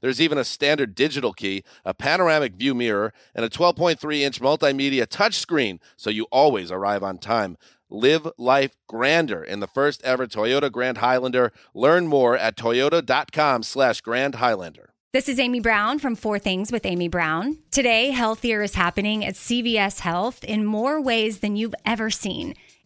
There's even a standard digital key, a panoramic view mirror, and a 12.3 inch multimedia touchscreen, so you always arrive on time. Live life grander in the first ever Toyota Grand Highlander. Learn more at toyota.com slash Grand Highlander. This is Amy Brown from Four Things with Amy Brown. Today, healthier is happening at CVS Health in more ways than you've ever seen.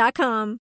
A.com.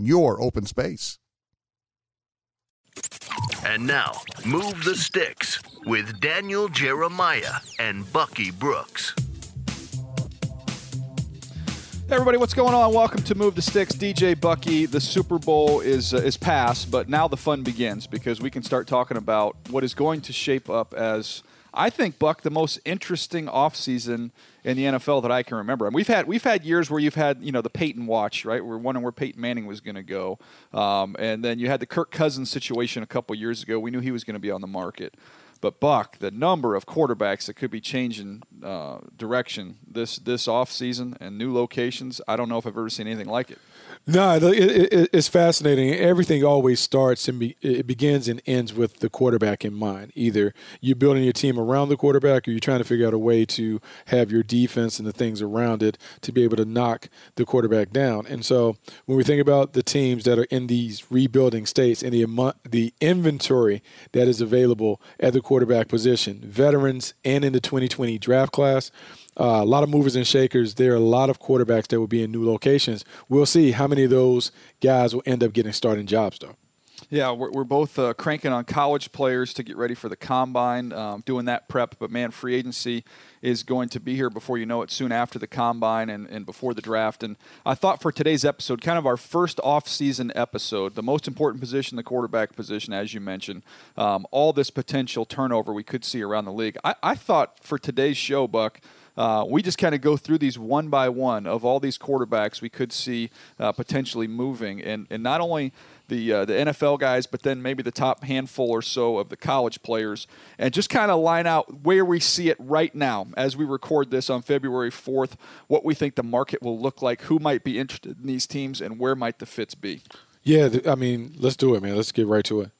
your open space. And now, Move the Sticks with Daniel Jeremiah and Bucky Brooks. Hey everybody, what's going on? Welcome to Move the Sticks. DJ Bucky. The Super Bowl is uh, is past, but now the fun begins because we can start talking about what is going to shape up as I think Buck the most interesting offseason in the NFL that I can remember. And we've had we've had years where you've had you know the Peyton watch, right? We're wondering where Peyton Manning was going to go, um, and then you had the Kirk Cousins situation a couple years ago. We knew he was going to be on the market. But Buck, the number of quarterbacks that could be changing uh, direction this this offseason and new locations, I don't know if I've ever seen anything like it. No, it, it, it's fascinating. Everything always starts and be, it begins and ends with the quarterback in mind. Either you're building your team around the quarterback, or you're trying to figure out a way to have your defense and the things around it to be able to knock the quarterback down. And so, when we think about the teams that are in these rebuilding states and the the inventory that is available at the quarterback position, veterans and in the 2020 draft class uh, a lot of movers and shakers. There are a lot of quarterbacks that will be in new locations. We'll see how many of those guys will end up getting starting jobs, though. Yeah, we're, we're both uh, cranking on college players to get ready for the combine, um, doing that prep. But man, free agency is going to be here before you know it, soon after the combine and, and before the draft. And I thought for today's episode, kind of our first off-season episode, the most important position, the quarterback position, as you mentioned, um, all this potential turnover we could see around the league. I, I thought for today's show, Buck. Uh, we just kind of go through these one by one of all these quarterbacks we could see uh, potentially moving, and and not only the uh, the NFL guys, but then maybe the top handful or so of the college players, and just kind of line out where we see it right now as we record this on February fourth. What we think the market will look like, who might be interested in these teams, and where might the fits be. Yeah, I mean, let's do it, man. Let's get right to it.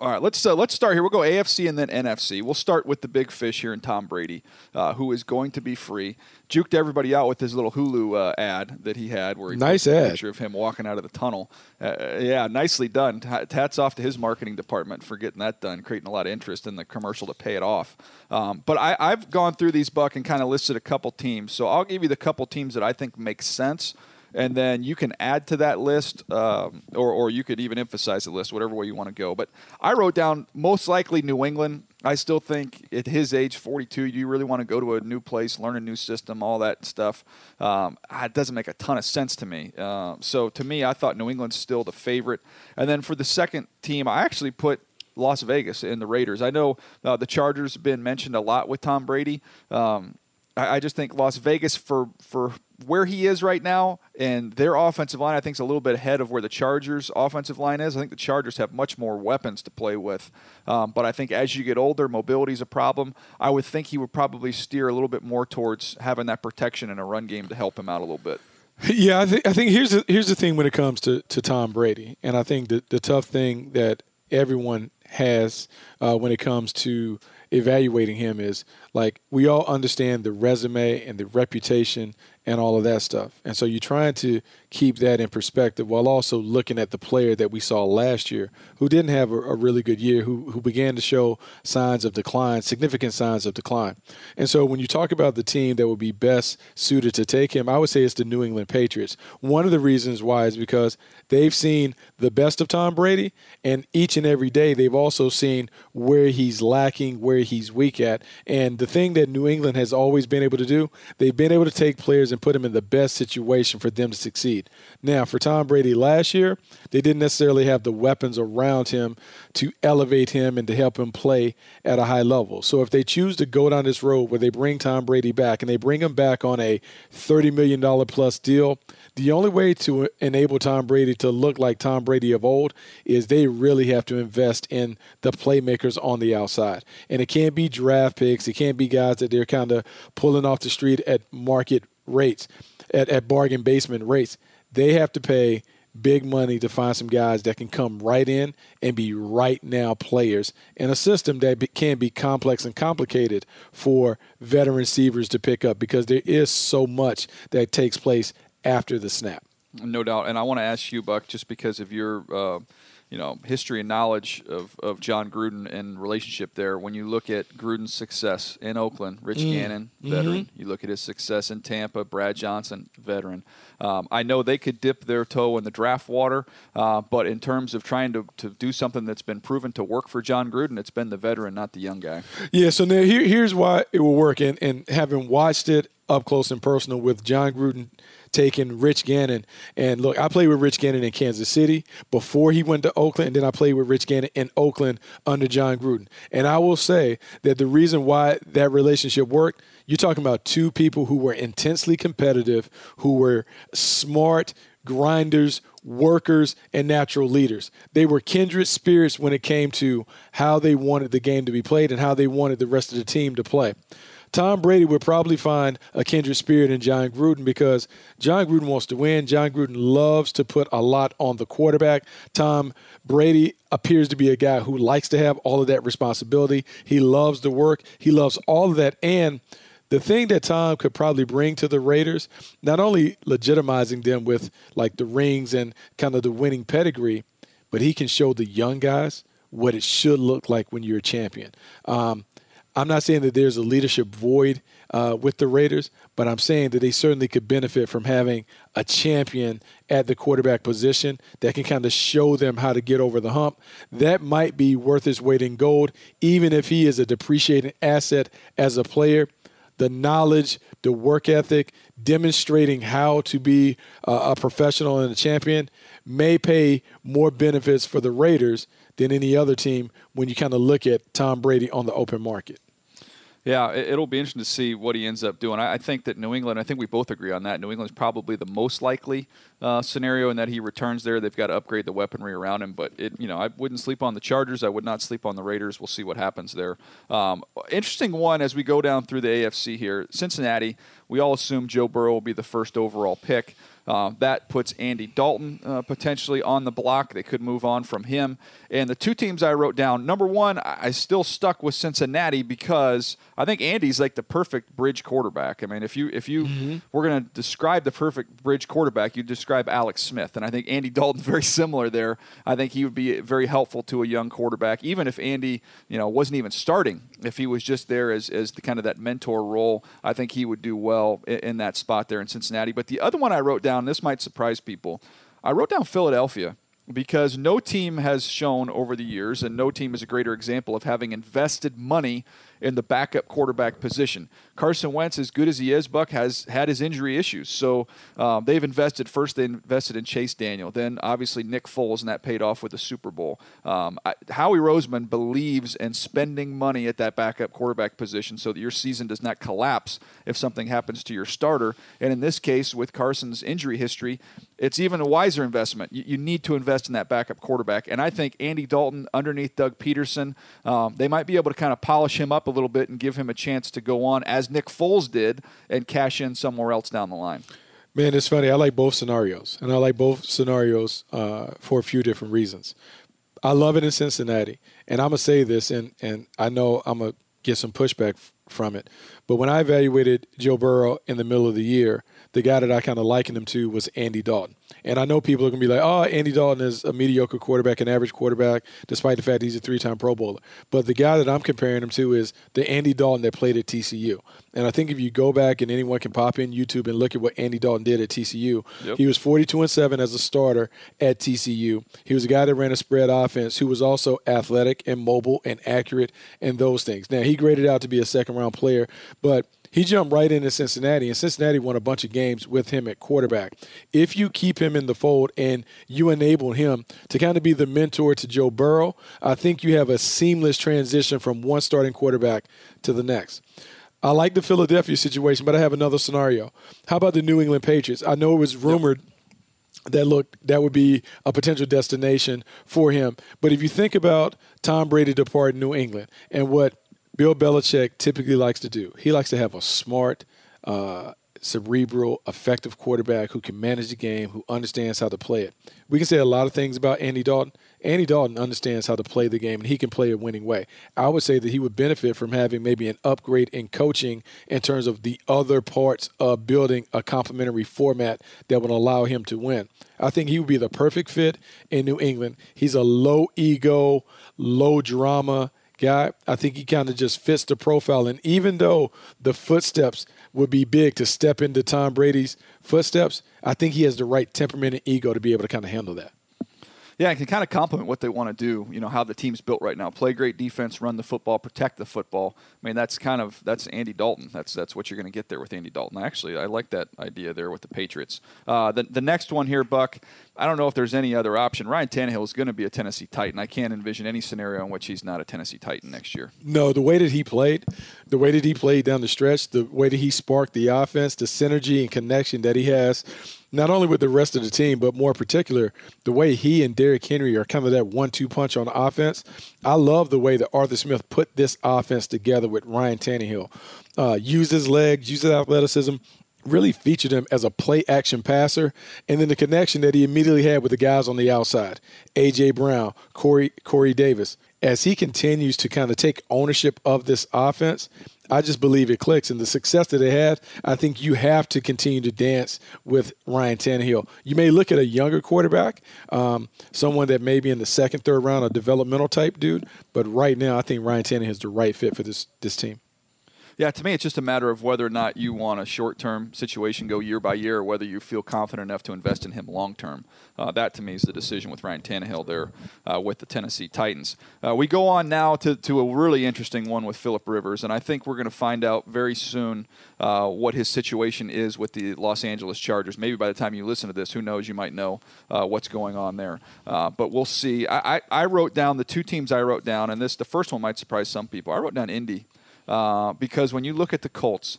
All right, let's uh, let's start here. We'll go AFC and then NFC. We'll start with the big fish here in Tom Brady, uh, who is going to be free. Juked everybody out with his little Hulu uh, ad that he had, where he nice posted a ad. picture of him walking out of the tunnel. Uh, yeah, nicely done. Hats off to his marketing department for getting that done, creating a lot of interest in the commercial to pay it off. Um, but I, I've gone through these buck and kind of listed a couple teams. So I'll give you the couple teams that I think make sense and then you can add to that list, um, or, or you could even emphasize the list, whatever way you want to go. But I wrote down most likely New England. I still think at his age, 42, do you really want to go to a new place, learn a new system, all that stuff? Um, ah, it doesn't make a ton of sense to me. Uh, so to me, I thought New England's still the favorite. And then for the second team, I actually put Las Vegas in the Raiders. I know uh, the Chargers have been mentioned a lot with Tom Brady. Um, I, I just think Las Vegas for for where he is right now and their offensive line, I think, is a little bit ahead of where the Chargers' offensive line is. I think the Chargers have much more weapons to play with. Um, but I think as you get older, mobility is a problem. I would think he would probably steer a little bit more towards having that protection in a run game to help him out a little bit. Yeah, I think I think here's the, here's the thing when it comes to, to Tom Brady, and I think the the tough thing that everyone has uh, when it comes to evaluating him is like we all understand the resume and the reputation and all of that stuff. And so you're trying to keep that in perspective while also looking at the player that we saw last year who didn't have a, a, really good year, who, who began to show signs of decline, significant signs of decline. And so when you talk about the team that would be best suited to take him, I would say it's the New England Patriots. One of the reasons why is because they've seen the best of Tom Brady, and each and every day they've also seen where he's lacking, where he's weak at. And the thing that New England has always been able to do, they've been able to take players and put them in the best situation for them to succeed. Now, for Tom Brady last year, they didn't necessarily have the weapons around him to elevate him and to help him play at a high level. So if they choose to go down this road where they bring Tom Brady back and they bring him back on a $30 million plus deal, the only way to enable Tom Brady to look like Tom Brady of old is they really have to invest in the playmakers on the outside. And it can't be draft picks, it can't be guys that they're kind of pulling off the street at market rates, at, at bargain basement rates. They have to pay big money to find some guys that can come right in and be right now players in a system that be, can be complex and complicated for veteran receivers to pick up because there is so much that takes place after the snap. No doubt. And I want to ask you, Buck, just because of your. Uh, you know history and knowledge of, of Jon Gruden and relationship there. When you look at Gruden's success in Oakland, Rich mm. Gannon, veteran. Mm-hmm. You look at his success in Tampa, Brad Johnson, veteran. Um, I know they could dip their toe in the draft water, uh, but in terms of trying to, to do something that's been proven to work for Jon Gruden, it's been the veteran, not the young guy. Yeah. So now here, here's why it will work, and, and having watched it up close and personal with Jon Gruden taking Rich Gannon. And look, I played with Rich Gannon in Kansas City before he went to Oakland, and then I played with Rich Gannon in Oakland under Jon Gruden. And I will say that the reason why that relationship worked, you're talking about two people who were intensely competitive, who were smart, grinders, workers, and natural leaders. They were kindred spirits when it came to how they wanted the game to be played and how they wanted the rest of the team to play. Tom Brady would probably find a kindred spirit in Jon Gruden because Jon Gruden wants to win. Jon Gruden loves to put a lot on the quarterback. Tom Brady appears to be a guy who likes to have all of that responsibility. He loves the work, he loves all of that. And the thing that Tom could probably bring to the Raiders, not only legitimizing them with like the rings and kind of the winning pedigree, but he can show the young guys what it should look like when you're a champion. Um, I'm not saying that there's a leadership void uh, with the Raiders, but I'm saying that they certainly could benefit from having a champion at the quarterback position that can kind of show them how to get over the hump. That might be worth his weight in gold, even if he is a depreciating asset as a player. The knowledge, the work ethic, demonstrating how to be a professional and a champion may pay more benefits for the Raiders than any other team when you kind of look at Tom Brady on the open market. Yeah, it'll be interesting to see what he ends up doing. I think that New England, I think we both agree on that. New England's probably the most likely uh, scenario in that he returns there. They've got to upgrade the weaponry around him, but it, you know, I wouldn't sleep on the Chargers. I would not sleep on the Raiders. We'll see what happens there. Um, interesting one as we go down through the AFC here. Cincinnati, we all assume Joe Burrow will be the first overall pick. Uh, that puts Andy Dalton uh, potentially on the block. They could move on from him. And the two teams I wrote down number one, I still stuck with Cincinnati because I think Andy's like the perfect bridge quarterback. I mean, if you if you mm-hmm. were going to describe the perfect bridge quarterback, you describe Alex Smith, and I think Andy Dalton's very similar there. I think he would be very helpful to a young quarterback, even if Andy, you know, wasn't even starting. If he was just there as as the kind of that mentor role, I think he would do well in, in that spot there in Cincinnati. But the other one I wrote down, this might surprise people. I wrote down Philadelphia because no team has shown over the years, and no team is a greater example of having invested money in the backup quarterback position. Carson Wentz, as good as he is, Buck has had his injury issues. So um, they've invested first. They invested in Chase Daniel, then obviously Nick Foles, and that paid off with the Super Bowl. Um, I, Howie Roseman believes in spending money at that backup quarterback position so that your season does not collapse if something happens to your starter. And in this case, with Carson's injury history, it's even a wiser investment. You, you need to invest in that backup quarterback. And I think Andy Dalton underneath Doug Pederson, um, they might be able to kind of polish him up a little bit and give him a chance to go on as Nick Foles did and cash in somewhere else down the line. Man, it's funny. I like both scenarios, and I like both scenarios uh, for a few different reasons. I love it in Cincinnati, and I'm gonna say this, and and I know I'm gonna get some pushback from it, but when I evaluated Joe Burrow in the middle of the year, the guy that I kind of likened him to was Andy Dalton. And I know people are going to be like, oh, Andy Dalton is a mediocre quarterback, an average quarterback, despite the fact he's a three time Pro Bowler. But the guy that I'm comparing him to is the Andy Dalton that played at TCU. And I think if you go back and anyone can pop in YouTube and look at what Andy Dalton did at TCU, yep. he was 42 and 7 as a starter at TCU. He was a guy that ran a spread offense who was also athletic and mobile and accurate and those things. Now, he graded out to be a second round player, but he jumped right into Cincinnati, and Cincinnati won a bunch of games with him at quarterback. If you keep him in the fold and you enable him to kind of be the mentor to Joe Burrow, I think you have a seamless transition from one starting quarterback to the next. I like the Philadelphia situation, but I have another scenario. How about the New England Patriots? I know it was rumored that look that would be a potential destination for him. But if you think about Tom Brady departing New England and what Bill Belichick typically likes to do. He likes to have a smart, uh, cerebral, effective quarterback who can manage the game, who understands how to play it. We can say a lot of things about Andy Dalton. Andy Dalton understands how to play the game and he can play a winning way. I would say that he would benefit from having maybe an upgrade in coaching in terms of the other parts of building a complementary format that would allow him to win. I think he would be the perfect fit in New England. He's a low ego, low drama, guy. I think he kind of just fits the profile. And even though the footsteps would be big to step into Tom Brady's footsteps, I think he has the right temperament and ego to be able to kind of handle that. Yeah, it can kind of complement what they want to do. You know how the team's built right now: play great defense, run the football, protect the football. I mean, that's kind of that's Andy Dalton. That's that's what you're going to get there with Andy Dalton. Actually, I like that idea there with the Patriots. Uh, the the next one here, Buck. I don't know if there's any other option. Ryan Tannehill is going to be a Tennessee Titan. I can't envision any scenario in which he's not a Tennessee Titan next year. No, the way that he played, the way that he played down the stretch, the way that he sparked the offense, the synergy and connection that he has not only with the rest of the team, but more particular, the way he and Derrick Henry are kind of that one-two punch on offense. I love the way that Arthur Smith put this offense together with Ryan Tannehill. Uh, his legs, used his athleticism, really featured him as a play action passer, and then the connection that he immediately had with the guys on the outside, AJ Brown, Corey Corey Davis. As he continues to kind of take ownership of this offense, I just believe it clicks. And the success that they had, I think you have to continue to dance with Ryan Tannehill. You may look at a younger quarterback, um, someone that may be in the second, third round, a developmental type dude. But right now, I think Ryan Tannehill is the right fit for this this team. Yeah, to me, it's just a matter of whether or not you want a short term situation go year by year, or whether you feel confident enough to invest in him long term. Uh, that, to me, is the decision with Ryan Tannehill there uh, with the Tennessee Titans. Uh, we go on now to, to a really interesting one with Philip Rivers, and I think we're going to find out very soon uh, what his situation is with the Los Angeles Chargers. Maybe by the time you listen to this, who knows, you might know uh, what's going on there. Uh, but we'll see. I, I, I wrote down the two teams I wrote down, and this the first one might surprise some people. I wrote down Indy uh, because when you look at the Colts,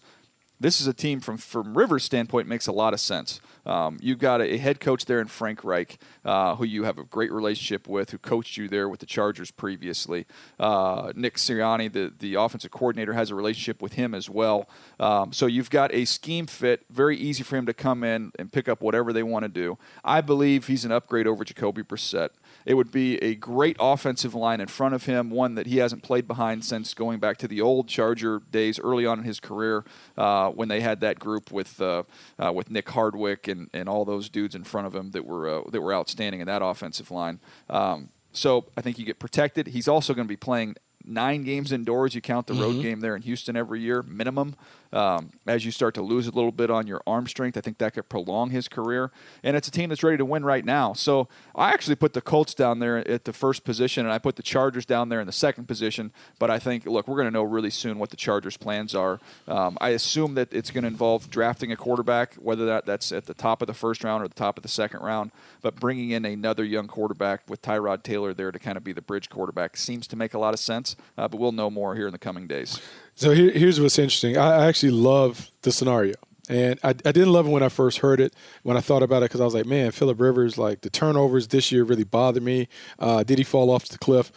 this is a team from from Rivers' standpoint makes a lot of sense. Um, you've got a, a, head coach there in Frank Reich, uh, who you have a great relationship with, who coached you there with the Chargers previously. Uh, Nick Sirianni, the the offensive coordinator, has a relationship with him as well. Um, so you've got a scheme fit, very easy for him to come in and pick up whatever they want to do. I believe he's an upgrade over Jacoby Brissett. It would be a great offensive line in front of him, one that he hasn't played behind since going back to the old Charger days early on in his career uh, when they had that group with uh, uh, with Nick Hardwick and, and all those dudes in front of him that were uh, that were outstanding in that offensive line. Um, so I think you get protected. He's also going to be playing nine games indoors. You count the road mm-hmm. game there in Houston every year, minimum. Um, as you start to lose a little bit on your arm strength, I think that could prolong his career. And it's a team that's ready to win right now. So I actually put the Colts down there at the first position, and I put the Chargers down there in the second position. But I think, look, we're going to know really soon what the Chargers' plans are. Um, I assume that it's going to involve drafting a quarterback, whether that, that's at the top of the first round or the top of the second round. But bringing in another young quarterback with Tyrod Taylor there to kind of be the bridge quarterback seems to make a lot of sense. Uh, but we'll know more here in the coming days. So here, here's what's interesting. I actually love the scenario. And I, I didn't love it when I first heard it, when I thought about it, because I was like, man, Philip Rivers, like the turnovers this year really bothered me. Uh, did he fall off the cliff?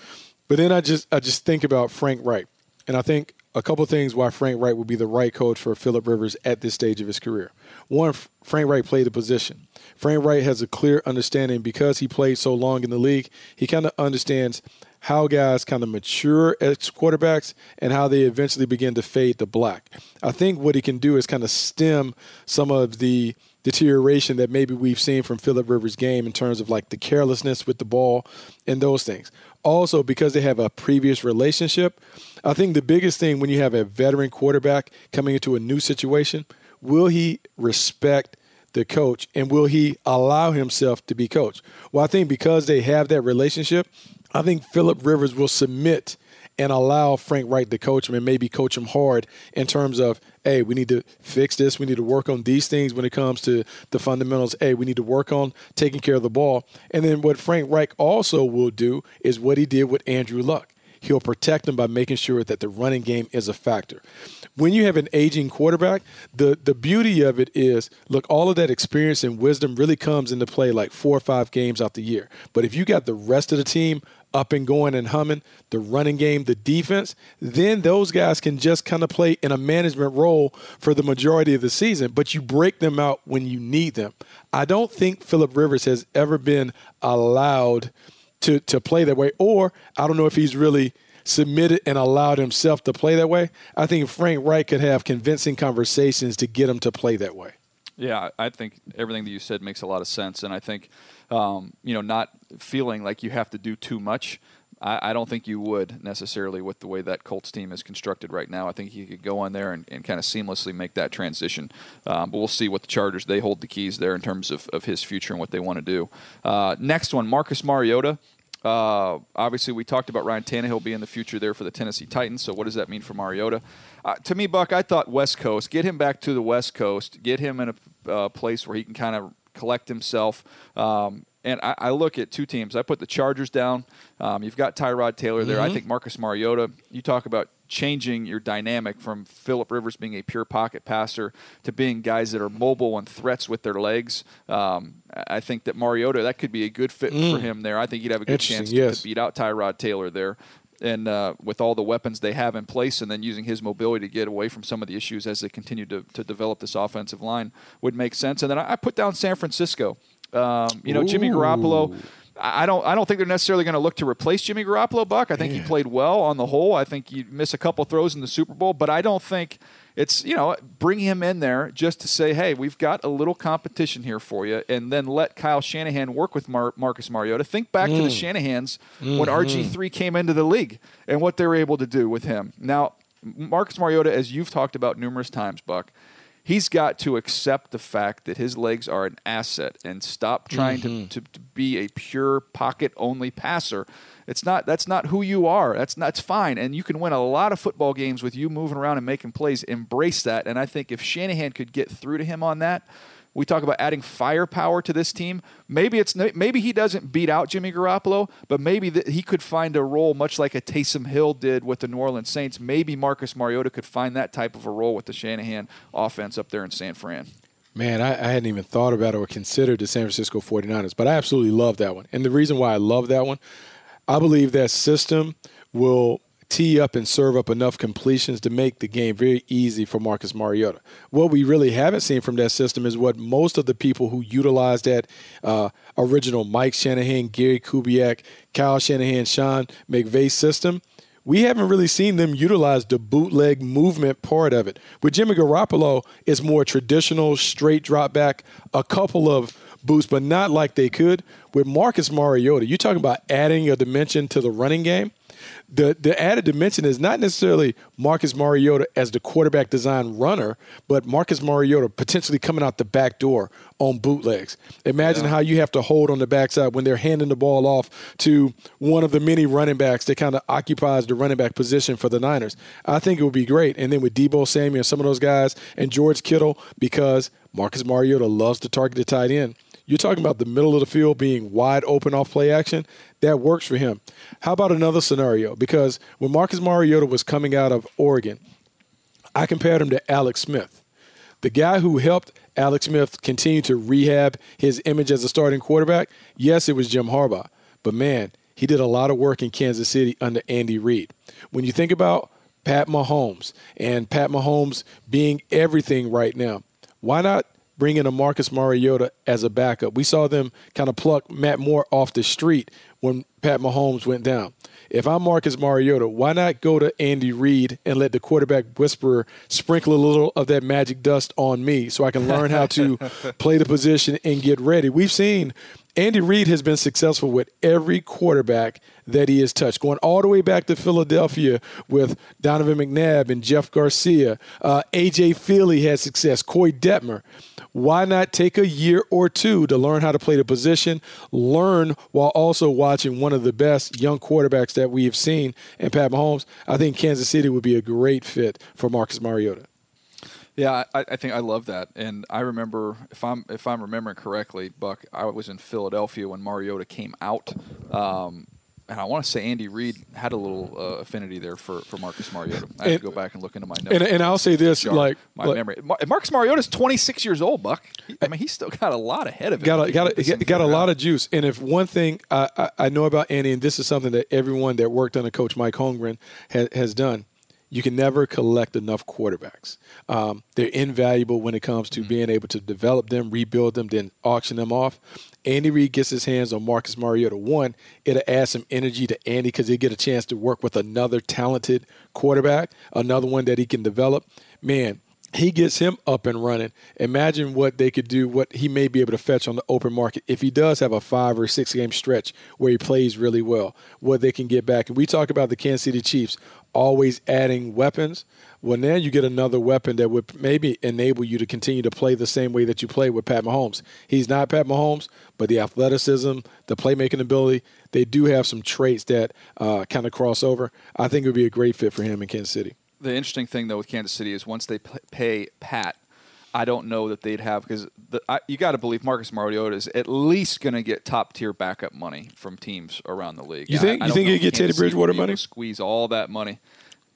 But then I just I just think about Frank Reich, and I think a couple things why Frank Reich would be the right coach for Philip Rivers at this stage of his career. One, Frank Reich played the position. Frank Reich has a clear understanding because he played so long in the league. He kind of understands how guys kind of mature as quarterbacks and how they eventually begin to fade to black. I think what he can do is kind of stem some of the deterioration that maybe we've seen from Philip Rivers' game in terms of like the carelessness with the ball and those things. Also, because they have a previous relationship, I think the biggest thing when you have a veteran quarterback coming into a new situation, will he respect the coach and will he allow himself to be coached? Well, I think because they have that relationship, I think Philip Rivers will submit and allow Frank Reich to coach him and maybe coach him hard in terms of, hey, we need to fix this. We need to work on these things when it comes to the fundamentals. Hey, we need to work on taking care of the ball. And then what Frank Reich also will do is what he did with Andrew Luck. He'll protect them by making sure that the running game is a factor. When you have an aging quarterback, the, the beauty of it is look, all of that experience and wisdom really comes into play like four or five games out the year. But if you got the rest of the team up and going and humming, the running game, the defense, then those guys can just kind of play in a management role for the majority of the season, but you break them out when you need them. I don't think Philip Rivers has ever been allowed to to play that way or I don't know if he's really submitted and allowed himself to play that way. I think Frank Reich could have convincing conversations to get him to play that way. Yeah, I think everything that you said makes a lot of sense, and I think um, you know not feeling like you have to do too much. I, don't think you would necessarily with the way that Colts team is constructed right now. I think he could go on there and, and kind of seamlessly make that transition. Um, but we'll see what the Chargers they hold the keys there in terms of, of his future and what they want to do. Uh, next one, Marcus Mariota. Uh, obviously, we talked about Ryan Tannehill being the future there for the Tennessee Titans. So, what does that mean for Mariota? Uh, to me, Buck, I thought West Coast. Get him back to the West Coast. Get him in a uh, place where he can kind of collect himself. Um, and I, I, look at two teams. I put the Chargers down. Um, you've got Tyrod Taylor there. Mm-hmm. I think Marcus Mariota. You talk about changing your dynamic from Philip Rivers being a pure pocket passer to being guys that are mobile and threats with their legs. Um, I think that Mariota that could be a good fit mm. for him there. I think he'd have a good chance to, yes. to beat out Tyrod Taylor there and uh, with all the weapons they have in place, and then using his mobility to get away from some of the issues as they continue to, to develop this offensive line would make sense. And then I, I put down San Francisco. Um, you know, Ooh. Jimmy Garoppolo. I don't. I don't think they're necessarily going to look to replace Jimmy Garoppolo. Buck. I think he played well on the whole. I think you miss a couple throws in the Super Bowl, but I don't think it's you know bring him in there just to say, hey, we've got a little competition here for you, and then let Kyle Shanahan work with Mar- Marcus Mariota. Think back mm. to the mm. Shanahan's mm-hmm. when RG three came into the league and what they were able to do with him. Now, Marcus Mariota, as you've talked about numerous times, Buck he's got to accept the fact that his legs are an asset and stop trying mm-hmm. to, to, to, be a pure pocket only passer. It's not that's not who you are. That's that's fine. And you can win a lot of football games with you moving around and making plays. Embrace that. And I think if Shanahan could get through to him on that, we talk about adding firepower to this team. Maybe it's maybe he doesn't beat out Jimmy Garoppolo, but maybe the, he could find a role much like a Taysom Hill did with the New Orleans Saints. Maybe Marcus Mariota could find that type of a role with the Shanahan offense up there in San Fran. Man, I, I, hadn't even thought about or considered the San Francisco 49ers, but I absolutely love that one. And the reason why I love that one, I believe that system will tee up and serve up enough completions to make the game very easy for Marcus Mariota. What we really haven't seen from that system is what most of the people who utilized that uh, original Mike Shanahan, Gary Kubiak, Kyle Shanahan, Sean McVay system – we haven't really seen them utilize the bootleg movement part of it. With Jimmy Garoppolo, it's more traditional, straight drop back, a couple of boosts, but not like they could. With Marcus Mariota, you're talking about adding a dimension to the running game the the added dimension is not necessarily Marcus Mariota as the quarterback design runner, but Marcus Mariota potentially coming out the back door on bootlegs. Imagine yeah. how you have to hold on the backside when they're handing the ball off to one of the many running backs that kind of occupies the running back position for the Niners. I think it would be great. And then with Deebo Samuel and some of those guys and George Kittle, because Marcus Mariota loves to target the tight end. You're talking about the middle of the field being wide open off play action. That works for him. How about another scenario? Because when Marcus Mariota was coming out of Oregon, I compared him to Alex Smith. The guy who helped Alex Smith continue to rehab his image as a starting quarterback, yes, it was Jim Harbaugh. But man, he did a lot of work in Kansas City under Andy Reid. When you think about Pat Mahomes and Pat Mahomes being everything right now, why not bringing a Marcus Mariota as a backup. We saw them kind of pluck Matt Moore off the street when Pat Mahomes went down. If I'm Marcus Mariota, why not go to Andy Reid and let the quarterback whisperer sprinkle a little of that magic dust on me so I can learn how to play the position and get ready? We've seen Andy Reid has been successful with every quarterback that he has touched, going all the way back to Philadelphia with Donovan McNabb and Jeff Garcia. Uh, A.J. Feeley had success, Koy Detmer. Why not take a year or two to learn how to play the position, learn while also watching one of the best young quarterbacks that we have seen in Pat Mahomes? I think Kansas City would be a great fit for Marcus Mariota. Yeah, I, I, think I love that, and I remember if I'm if I'm remembering correctly, Buck, I was in Philadelphia when Mariota came out, um, and I want to say Andy Reid had a little uh, affinity there for, for Marcus Mariota. I have to go back and look into my notes. And, and I'll say this, like my like, memory, Marcus Mariota is 26 years old, Buck. I mean, he's still got a lot ahead of him. Got a, got a, got a lot of juice. And if one thing I, I, I, know about Andy, and this is something that everyone that worked under Coach Mike Holmgren has, has done, you can never collect enough quarterbacks. Um, they're invaluable when it comes to mm-hmm. being able to develop them, rebuild them, then auction them off. Andy Reid gets his hands on Marcus Mariota. One, it'll add some energy to Andy because he'll get a chance to work with another talented quarterback, another one that he can develop. Man, he gets him up and running. Imagine what they could do, what he may be able to fetch on the open market if he does have a five or six game stretch where he plays really well, what they can get back. And we talk about the Kansas City Chiefs always adding weapons. Well, now you get another weapon that would maybe enable you to continue to play the same way that you play with Pat Mahomes. He's not Pat Mahomes, but the athleticism, the playmaking ability, they do have some traits that uh, kind of cross over. I think it would be a great fit for him in Kansas City. The interesting thing, though, with Kansas City is once they pay Pat I don't know that they'd have because you got to believe Marcus Mariota is at least going to get top tier backup money from teams around the league. You think? I, I you think he'd get Teddy Bridgewater money? Squeeze all that money.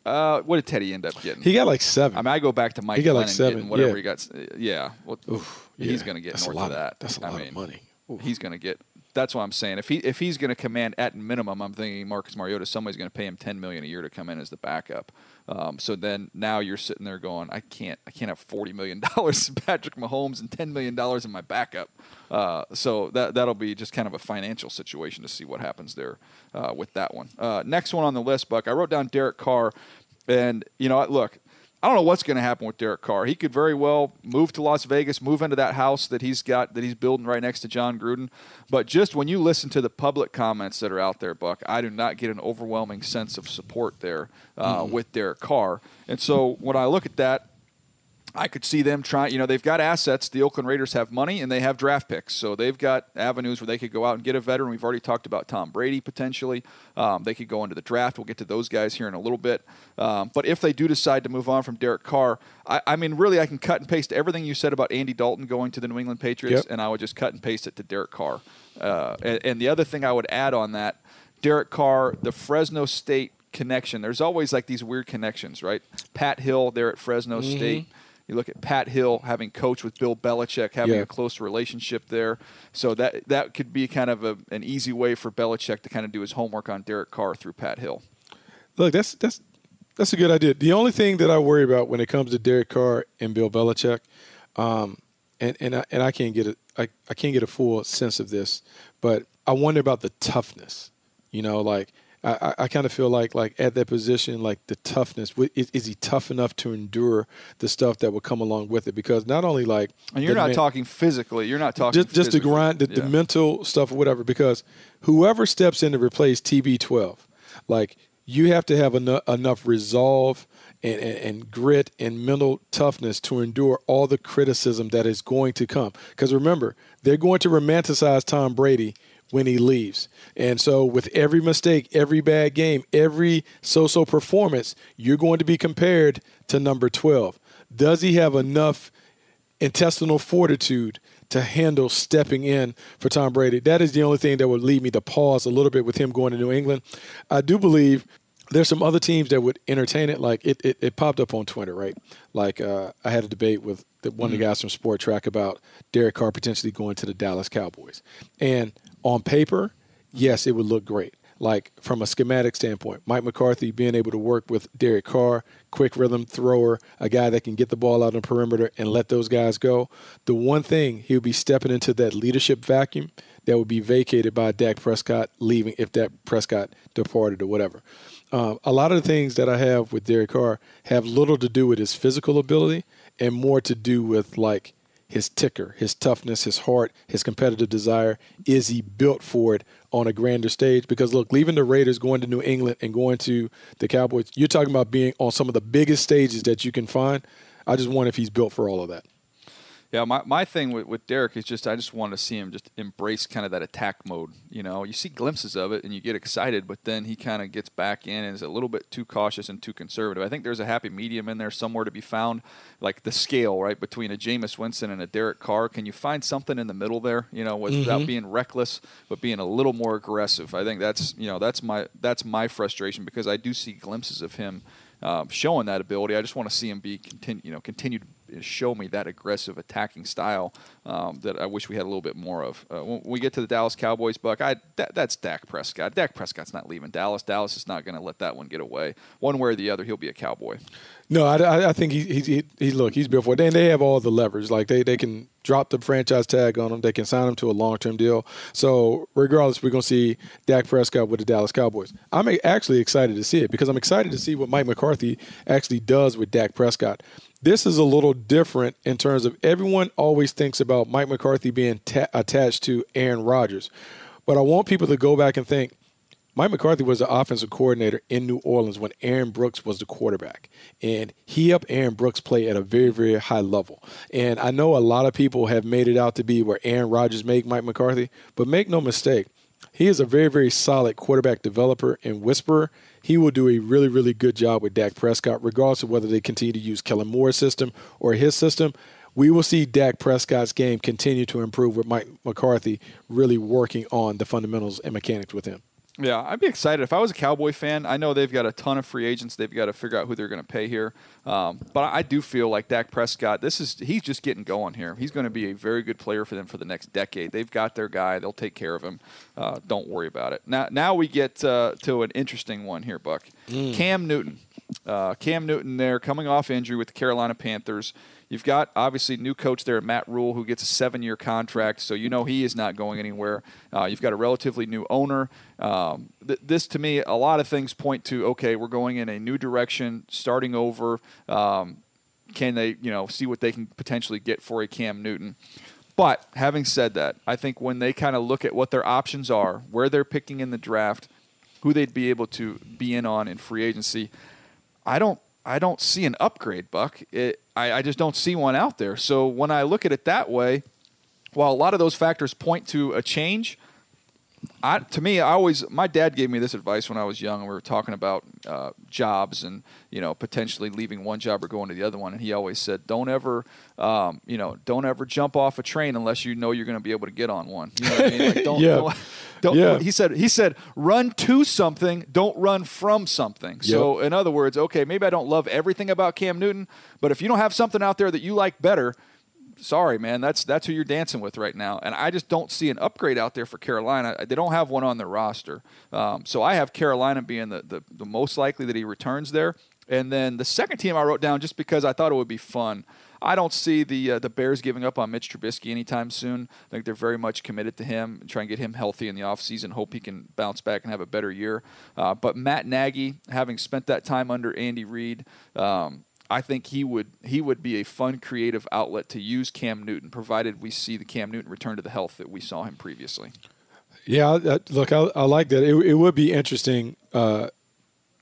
Uh, what did Teddy end up getting? He got like seven. I mean, I go back to Mike. He got like seven. Whatever yeah. he got. Yeah. Well, Oof, he's going to get that's north of that. That's a lot I mean, of money. Oof. He's going to get. That's what I'm saying. If he if he's going to command at minimum, I'm thinking Marcus Mariota. Somebody's going to pay him 10 million a year to come in as the backup. Um, so then now you're sitting there going, I can't, I can't have forty million dollars in Patrick Mahomes and ten million dollars in my backup. Uh, so that that'll be just kind of a financial situation to see what happens there uh, with that one. Uh, next one on the list, Buck. I wrote down Derek Carr, and you know, look, I don't know what's going to happen with Derek Carr. He could very well move to Las Vegas, move into that house that he's got that he's building right next to Jon Gruden. But just when you listen to the public comments that are out there, Buck, I do not get an overwhelming sense of support there uh, mm-hmm. with Derek Carr. And so when I look at that, I could see them trying. You know, they've got assets. The Oakland Raiders have money and they have draft picks, so they've got avenues where they could go out and get a veteran. We've already talked about Tom Brady potentially. Um, they could go into the draft. We'll get to those guys here in a little bit. Um, but if they do decide to move on from Derek Carr, I, I, mean, really, I can cut and paste everything you said about Andy Dalton going to the New England Patriots, yep. and I would just cut and paste it to Derek Carr. Uh, and, and the other thing I would add on that, Derek Carr, the Fresno State connection. There's always like these weird connections, right? Pat Hill there at Fresno mm-hmm. State. You look at Pat Hill having coached with Bill Belichick, having yeah. a close relationship there. So that that could be kind of a, an easy way for Belichick to kind of do his homework on Derek Carr through Pat Hill. Look, that's that's that's a good idea. The only thing that I worry about when it comes to Derek Carr and Bill Belichick, um, and and I, and I can't get it, I, I can't get a full sense of this, but I wonder about the toughness. You know, like I, I kind of feel like like at that position, like the toughness is, is, he tough enough to endure the stuff that will come along with it? Because not only like and you're not man, talking physically, you're not talking just just the grind, the, yeah. the mental stuff or whatever. Because whoever steps in to replace TB12, like you have to have enough, enough resolve and, and, and, grit and mental toughness to endure all the criticism that is going to come. Because remember, they're going to romanticize Tom Brady when he leaves. And so, with every mistake, every bad game, every so so performance, you're going to be compared to number 12. Does he have enough intestinal fortitude to handle stepping in for Tom Brady? That is the only thing that would lead me to pause a little bit with him going to New England. I do believe there's some other teams that would entertain it. Like it, it, it popped up on Twitter, right? Like uh, I had a debate with the, one mm-hmm. of the mm-hmm. guys from Sport Track about Derek Carr potentially going to the Dallas Cowboys. And on paper, yes, it would look great. Like from a schematic standpoint, Mike McCarthy being able to work with Derek Carr, quick rhythm thrower, a guy that can get the ball out on the perimeter and let those guys go. The one thing he would be stepping into that leadership vacuum that would be vacated by Dak Prescott leaving if Dak Prescott departed or whatever. Um, a lot of the things that I have with Derek Carr have little to do with his physical ability and more to do with like his ticker, his toughness, his heart, his competitive desire? Is he built for it on a grander stage? Because look, leaving the Raiders, going to New England, and going to the Cowboys, you're talking about being on some of the biggest stages that you can find. I just wonder if he's built for all of that. Yeah, my, my thing with, with Derek is just I just want to see him just embrace kind of that attack mode. You know, you see glimpses of it and you get excited, but then he kind of gets back in and is a little bit too cautious and too conservative. I think there's a happy medium in there somewhere to be found, like the scale right between a Jameis Winston and a Derek Carr. Can you find something in the middle there? You know, without mm-hmm. being reckless but being a little more aggressive. I think that's you know that's my that's my frustration because I do see glimpses of him um, showing that ability. I just want to see him be continue, you know, continue to show me that aggressive attacking style um, that I wish we had a little bit more of. Uh, when we get to the Dallas Cowboys, Buck, I, that, that's Dak Prescott. Dak Prescott's not leaving Dallas. Dallas is not going to let that one get away. One way or the other, he'll be a Cowboy. No, I, I think he, he, he, look, he's built for it. And they have all the leverage. Like they, they can drop the franchise tag on him. They can sign him to a long term deal. So regardless, we're going to see Dak Prescott with the Dallas Cowboys. I'm actually excited to see it because I'm excited to see what Mike McCarthy actually does with Dak Prescott. This is a little different in terms of everyone always thinks about Mike McCarthy being ta- attached to Aaron Rodgers. But I want people to go back and think Mike McCarthy was the offensive coordinator in New Orleans when Aaron Brooks was the quarterback. And he helped Aaron Brooks play at a very, very high level. And I know a lot of people have made it out to be where Aaron Rodgers made Mike McCarthy, but make no mistake, he is a very, very solid quarterback developer and whisperer. He will do a really, really good job with Dak Prescott, regardless of whether they continue to use Kellen Moore's system or his system we will see Dak Prescott's game continue to improve with Mike McCarthy really working on the fundamentals and mechanics with him. Yeah, I'd be excited if I was a Cowboy fan. I know they've got a ton of free agents. They've got to figure out who they're going to pay here. Um, but I do feel like Dak Prescott. This is he's just getting going here. He's going to be a very good player for them for the next decade. They've got their guy. They'll take care of him. Uh, don't worry about it. Now, now we get uh, to an interesting one here, Buck. Mm. Cam Newton. Uh, Cam Newton there coming off injury with the Carolina Panthers. You've got obviously new coach there, Matt Rhule, who gets a seven-year contract, so you know he is not going anywhere. Uh, you've got a relatively new owner. Um, th- this, to me, a lot of things point to okay, we're going in a new direction, starting over. Um, can they, you know, see what they can potentially get for a Cam Newton? But having said that, I think when they kind of look at what their options are, where they're picking in the draft, who they'd be able to be in on in free agency, I don't I don't see an upgrade, Buck. It, I, I just don't see one out there. So when I look at it that way, while a lot of those factors point to a change, I, to me, I always my dad gave me this advice when I was young. And we were talking about uh, jobs and you know potentially leaving one job or going to the other one, and he always said, "Don't ever, um, you know, don't ever jump off a train unless you know you're going to be able to get on one." You know what I mean? Like, don't, Yeah. don't, don't, Yeah. He said, he said, run to something, don't run from something. So in other words, okay, maybe I don't love everything about Cam Newton, but if you don't have something out there that you like better, sorry, man, that's that's who you're dancing with right now. And I just don't see an upgrade out there for Carolina. They don't have one on their roster. Um, so I have Carolina being the, the, the most likely that he returns there. And then the second team I wrote down just because I thought it would be fun. I don't see the uh, the Bears giving up on Mitch Trubisky anytime soon. I think they're very much committed to him and try and get him healthy in the offseason, hope he can bounce back and have a better year. Uh, but Matt Nagy, having spent that time under Andy Reid, um, I think he would he would be a fun creative outlet to use Cam Newton, provided we see the Cam Newton return to the health that we saw him previously. Yeah, look, I, I like that. It, it would be interesting uh,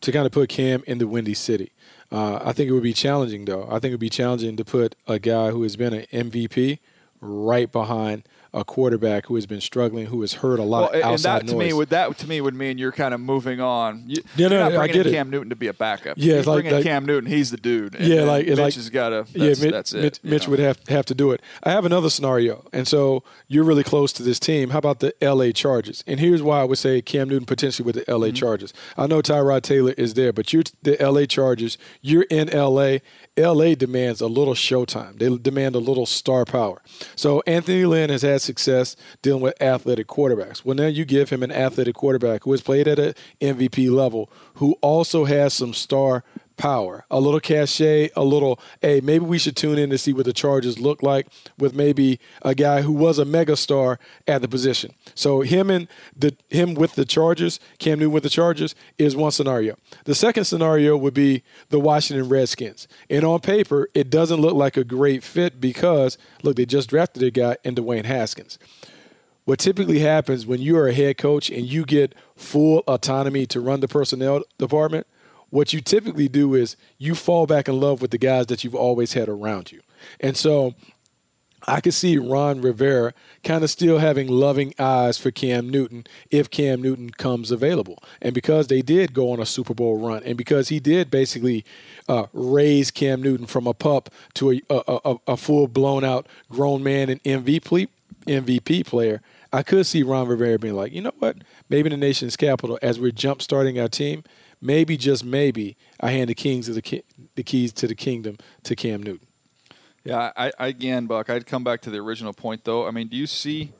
to kind of put Cam in the Windy City. Uh, I think it would be challenging, though. I think it would be challenging to put a guy who has been an MVP right behind a quarterback who has been struggling, who has heard a lot Well, and that to me would that to me would mean you're kind of moving on. You, Yeah, no, you're not no, I bringing get in it. Cam Newton to be a backup. Yeah, like- bringing like- Cam Newton. He's the dude. And yeah, like Mitch like has got to. yeah, Mitch, that's it. Mitch, Mitch would have have to do it. I have another scenario, and so you're really close to this team. How about the L.A. Chargers? And here's why I would say Cam Newton potentially with the L.A. Mm-hmm. Chargers. I know Tyrod Taylor is there, but you're the L.A. Chargers. You're in L.A. L.A. demands a little showtime. They demand a little star power. So Anthony Lynn has had success dealing with athletic quarterbacks. Well, now you give him an athletic quarterback who has played at an MVP level, who also has some star power, a little cachet, a little, hey, maybe we should tune in to see what the Chargers look like with maybe a guy who was a megastar at the position. So him and the him with the Chargers, Cam Newton with the Chargers is one scenario. The second scenario would be the Washington Redskins. And on paper, it doesn't look like a great fit because look, they just drafted a guy in Dwayne Haskins what typically happens when you are a head coach and you get full autonomy to run the personnel department, what you typically do is you fall back in love with the guys that you've always had around you. And so I could see Ron Rivera kind of still having loving eyes for Cam Newton if Cam Newton comes available. And because they did go on a Super Bowl run, and because he did basically uh, raise Cam Newton from a pup to a, a, a, a full blown out grown man and MVP, MVP player, I could see Ron Rivera being like, you know what? Maybe the nation's capital, as we're jump starting our team, maybe just maybe I hand the kings of the ki- the keys to the kingdom to Cam Newton. Yeah, I, I again, Buck. I'd come back to the original point, though. I mean, do you see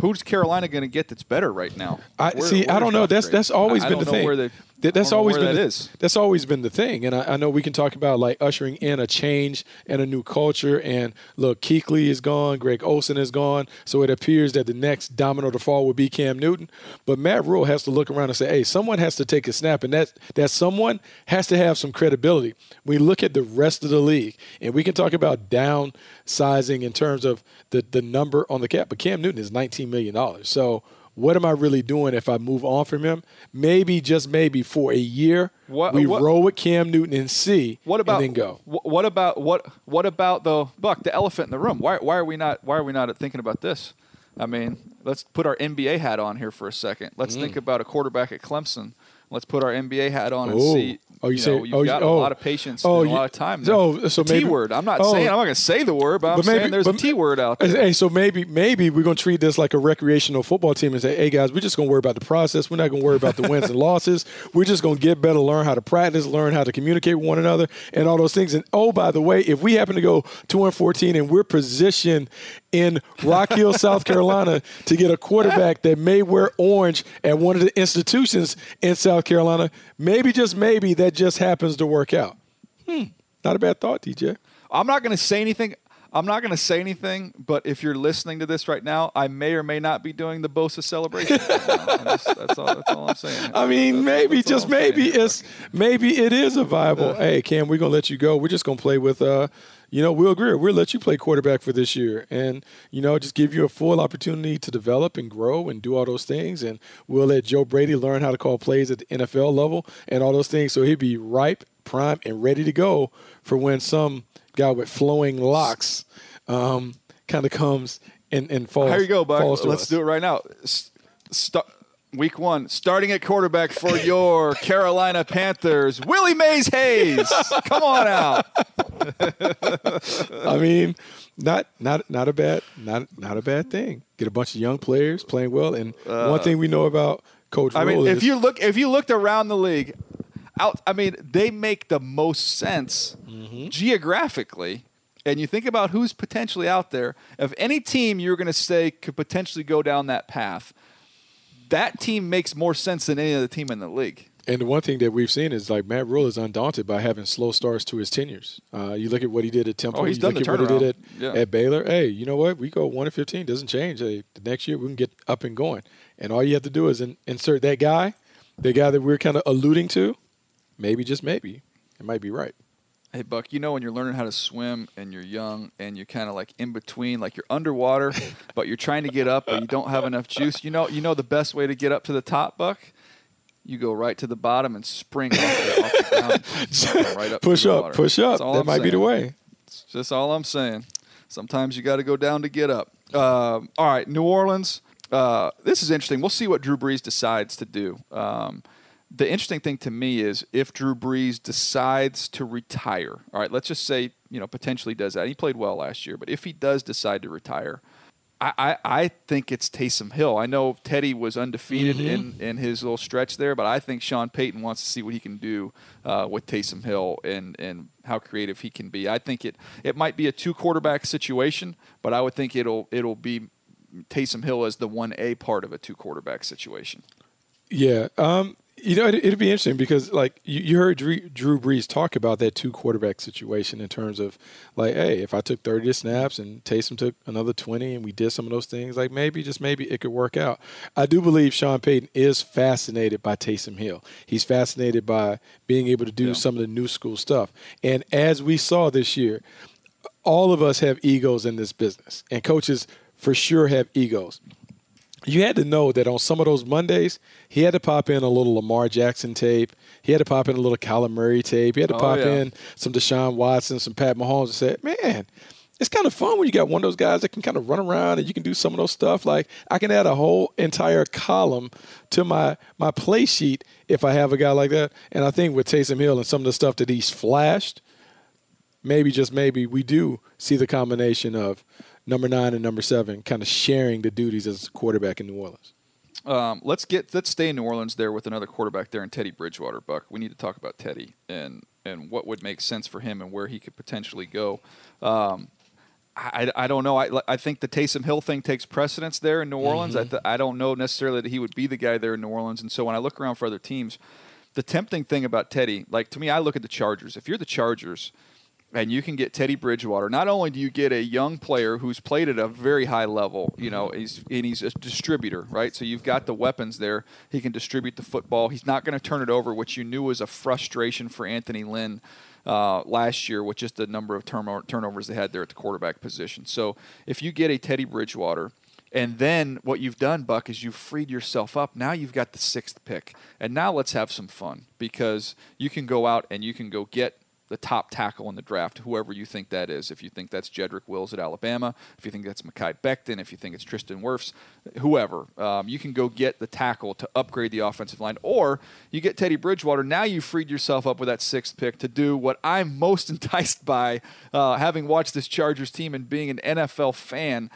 who's Carolina going to get that's better right now? I Where- see. I don't know. That's that's always I- I been don't the thing. That's I don't know always been that the, is. That's always been the thing. And I, I know we can talk about like ushering in a change and a new culture. And look, Kuechly is gone, Greg Olsen is gone, so it appears that the next domino to fall would be Cam Newton. But Matt Rhule has to look around and say, "Hey, someone has to take a snap, and that that someone has to have some credibility." We look at the rest of the league, and we can talk about downsizing in terms of the the number on the cap. But Cam Newton is 19 million dollars, so what am I really doing if I move on from him? Maybe just maybe for a year, What- we what- roll with Cam Newton and see, What about and then go. What about what? What about the Buck? The elephant in the room. Why? Why are we not? Why are we not thinking about this? I mean, let's put our NBA hat on here for a second. Let's Mm. think about a quarterback at Clemson. Let's put our NBA hat on and Oh. see. Oh, you know, say- you've oh, you- got oh. a lot of patience Oh, and a you- lot of time. oh, so the maybe- T word. I'm not oh. saying I'm not going to say the word, but I'm saying there's a but- T word out there. Hey, so maybe maybe we're gonna treat this like a recreational football team and say, hey guys, we're just gonna worry about the process. We're not gonna worry about the wins and losses. We're just gonna get better, learn how to practice, learn how to communicate with one another, and all those things. And oh, by the way, if we happen to go two and fourteen and we're positioned in Rock Hill, South Carolina, to get a quarterback that may wear orange at one of the institutions in South Carolina, maybe just maybe that just happens to work out. Hmm, not a bad thought, DJ. I'm not going to say anything. I'm not going to say anything, but if you're listening to this right now, I may or may not be doing the Bosa celebration. right. I'm that's, all, that's all I'm saying. I mean, maybe that's all just saying. maybe it's maybe it is a viable. Hey, Cam, we're gonna let you go. We're just gonna play with uh, you know, Will Grier. We'll let you play quarterback for this year, and you know, just give you a full opportunity to develop and grow and do all those things. And we'll let Joe Brady learn how to call plays at the NFL level and all those things. So he'd be ripe, prime and ready to go for when some guy with flowing locks um, kind of comes and, and falls. Here you go, to Let's us. do it right now. S- st- week one, starting at quarterback for your Carolina Panthers, Willie Mays Hayes. Come on out. I mean, not not not a bad not not a bad thing. Get a bunch of young players playing well, and one thing we know about Coach I mean, if is you look, if you looked around the league, out. I mean, they make the most sense Mm-hmm. geographically. And you think about who's potentially out there. If any team you're going to say could potentially go down that path, that team makes more sense than any other team in the league. And the one thing that we've seen is like Matt Rhule is undaunted by having slow starts to his tenures. Uh, you look at what he did at Temple. Oh, he's you done look the at what he did at. Yeah. at Baylor. Hey, you know what? We go one and fifteen. Doesn't change. Hey, the next year we can get up and going. And all you have to do is in, insert that guy, the guy that we're kind of alluding to. Maybe just maybe it might be right. Hey Buck, you know when you're learning how to swim and you're young and you're kind of like in between, like you're underwater, but you're trying to get up, but you don't have enough juice. You know, you know the best way to get up to the top, Buck. You go right to the bottom and spring off the, off the ground, right up. Push up, push up. That I'm might be the way. It's just all I'm saying. Sometimes you got to go down to get up. Um, all right, New Orleans. Uh, this is interesting. We'll see what Drew Brees decides to do. Um, the interesting thing to me is if Drew Brees decides to retire. All right, let's just say you know potentially does that. He played well last year, but if he does decide to retire, I, I, I think it's Taysom Hill. I know Teddy was undefeated in, in his little stretch there, but I think Sean Payton wants to see what he can do uh, with Taysom Hill and, and how creative he can be. I think it, it might be a two quarterback situation, but I would think it'll it'll be Taysom Hill as the one A part of a two quarterback situation. Yeah. Um, you know, it, it'd be interesting because, like, you, you heard Drew, Drew Brees talk about that two quarterback situation in terms of, like, hey, if I took 30 snaps and Taysom took another 20 and we did some of those things, like, maybe, just maybe it could work out. I do believe Sean Payton is fascinated by Taysom Hill. He's fascinated by being able to do Yeah. some of the new school stuff. And as we saw this year, all of us have egos in this business, and coaches for sure have egos you had to know that on some of those Mondays, he had to pop in a little Lamar Jackson tape. He had to pop in a little Kyler Murray tape. He had to Oh, pop yeah. in some Deshaun Watson, some Pat Mahomes, and said, man, it's kind of fun when you got one of those guys that can kind of run around and you can do some of those stuff. Like I can add a whole entire column to my my play sheet if I have a guy like that. And I think with Taysom Hill and some of the stuff that he's flashed, maybe just maybe we do see the combination of number nine and number seven kind of sharing the duties as a quarterback in New Orleans. Um, let's get let's stay in New Orleans there with another quarterback there in Teddy Bridgewater. Buck, we need to talk about Teddy and and what would make sense for him and where he could potentially go. Um, I, I don't know. I, I think the Taysom Hill thing takes precedence there in New Orleans. I, th- I don't know necessarily that he would be the guy there in New Orleans. And so when I look around for other teams, the tempting thing about Teddy, like to me, I look at the Chargers. If you're the Chargers, and you can get Teddy Bridgewater. Not only do you get a young player who's played at a very high level, you know, he's and he's a distributor, right? So you've got the weapons there. He can distribute the football. He's not going to turn it over, which you knew was a frustration for Anthony Lynn uh, last year with just the number of turno- turnovers they had there at the quarterback position. So if you get a Teddy Bridgewater. And then what you've done, Buck, is you've freed yourself up. Now you've got the sixth pick. And now let's have some fun because you can go out and you can go get the top tackle in the draft, whoever you think that is. If you think that's Jedrick Wills at Alabama, if you think that's Mekhi Becton, if you think it's Tristan Wirfs, whoever, um, you can go get the tackle to upgrade the offensive line. Or you get Teddy Bridgewater. Now you've freed yourself up with that sixth pick to do what I'm most enticed by, uh, having watched this Chargers team and being an NFL fan.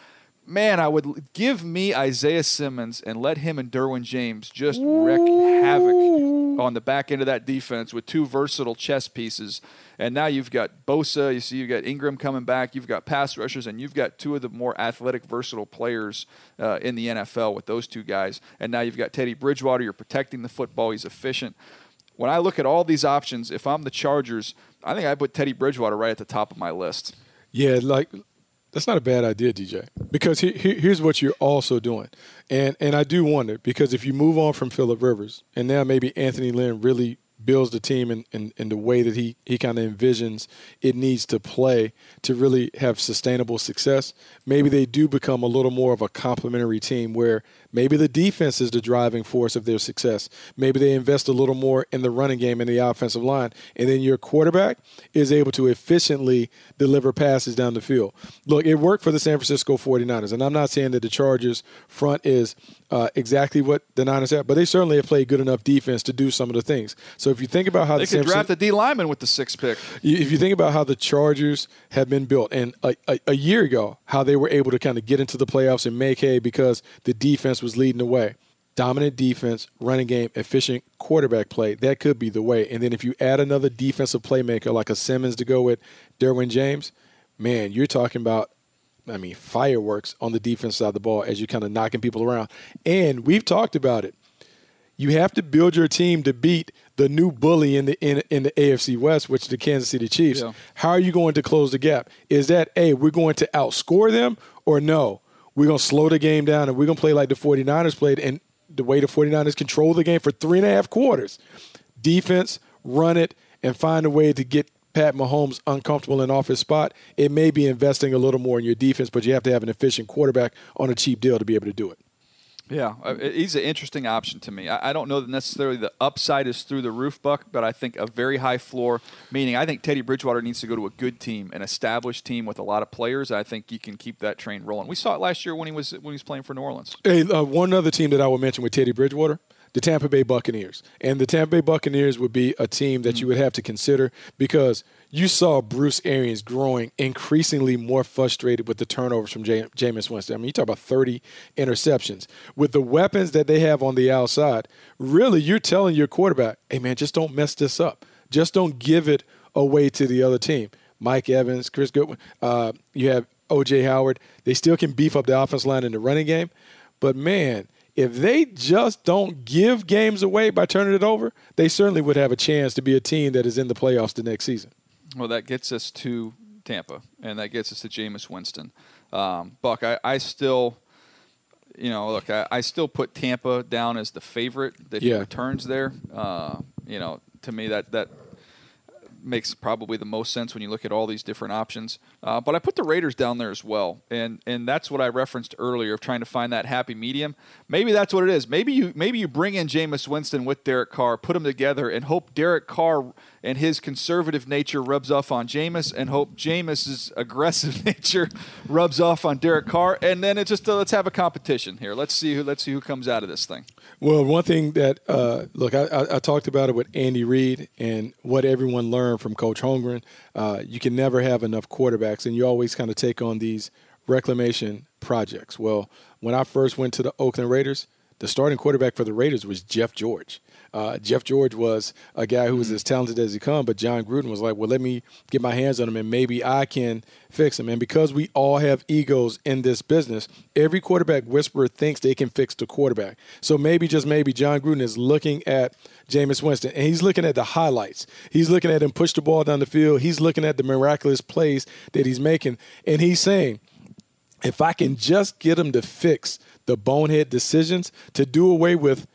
Man, I would give me Isaiah Simmons and let him and Derwin James just wreak havoc on the back end of that defense with two versatile chess pieces. And now you've got Bosa, you see you've got Ingram coming back, you've got pass rushers, and you've got two of the more athletic, versatile players uh, in the NFL with those two guys. And now you've got Teddy Bridgewater, you're protecting the football, he's efficient. When I look at all these options, if I'm the Chargers, I think I put Teddy Bridgewater right at the top of my list. Yeah, like that's not a bad idea, DJ. Because he, he, here's what you're also doing, and and I do wonder because if you move on from Philip Rivers and now maybe Anthony Lynn really builds the team in, in, in the way that he, he kind of envisions it needs to play to really have sustainable success, maybe they do become a little more of a complementary team where maybe the defense is the driving force of their success. Maybe they invest a little more in the running game and the offensive line. And then your quarterback is able to efficiently deliver passes down the field. Look, it worked for the San Francisco 49ers. And I'm not saying that the Chargers front is uh, exactly what the Niners have, but they certainly have played good enough defense to do some of the things. So if you think about how they the could draft a D lineman with the sixth pick. If you think about how the Chargers have been built, and a, a, a year ago, how they were able to kind of get into the playoffs and make hay because the defense was leading the way. Dominant defense, running game, efficient quarterback play. That could be the way. And then if you add another defensive playmaker like a Simmons to go with Derwin James, man, you're talking about I mean, fireworks on the defense side of the ball as you're kind of knocking people around. And we've talked about it. You have to build your team to beat the new bully in the in, in the AFC West, which is the Kansas City Chiefs. Yeah. How are you going to close the gap? Is that a we're going to outscore them or no? We're going to slow the game down and we're going to play like the 49ers played and the way the 49ers control the game for three and a half quarters. Defense, run it, and find a way to get Pat Mahomes uncomfortable and off his spot, it may be investing a little more in your defense, but you have to have an efficient quarterback on a cheap deal to be able to do it. Yeah, uh, he's an interesting option to me. I don't know that necessarily the upside is through the roof, Buck, but I think a very high floor, meaning I think Teddy Bridgewater needs to go to a good team, an established team with a lot of players. I think you can keep that train rolling. We saw it last year when he was when he was playing for New Orleans. Hey, uh, one other team that I will mention with Teddy Bridgewater, the Tampa Bay Buccaneers. And the Tampa Bay Buccaneers would be a team that mm-hmm. you would have to consider because – you saw Bruce Arians growing increasingly more frustrated with the turnovers from Jameis Winston. I mean, you talk about 30 interceptions. With the weapons that they have on the outside, really, you're telling your quarterback, hey, man, just don't mess this up. Just don't give it away to the other team. Mike Evans, Chris Godwin, uh, you have O.J. Howard. They still can beef up the offense line in the running game. But, man, if they just don't give games away by turning it over, they certainly would have a chance to be a team that is in the playoffs the next season. Well, that gets us to Tampa, and that gets us to Jameis Winston. Um, Buck, I, I, still, you know, look, I, I, still put Tampa down as the favorite that yeah. he returns there. Uh, you know, to me that that makes probably the most sense when you look at all these different options. Uh, but I put the Raiders down there as well, and and that's what I referenced earlier of trying to find that happy medium. Maybe that's what it is. Maybe you maybe you bring in Jameis Winston with Derek Carr, put them together, and hope Derek Carr and his conservative nature rubs off on Jameis, and hope Jameis's aggressive nature rubs off on Derek Carr, and then it's just uh, let's have a competition here. Let's see who let's see who comes out of this thing. Well, one thing that uh, look, I, I, I, talked about it with Andy Reid and what everyone learned from Coach Holmgren. Uh, you can never have enough quarterbacks, and you always kind of take on these reclamation projects. Well, when I first went to the Oakland Raiders, the starting quarterback for the Raiders was Jeff George. Uh, Jeff George was a guy who was as talented as he come, but Jon Gruden was like, well, let me get my hands on him and maybe I can fix him. And because we all have egos in this business, every quarterback whisperer thinks they can fix the quarterback. So maybe, just maybe, Jon Gruden is looking at Jameis Winston and he's looking at the highlights. He's looking at him push the ball down the field. He's looking at the miraculous plays that he's making. And he's saying, if I can just get him to fix the bonehead decisions, to do away with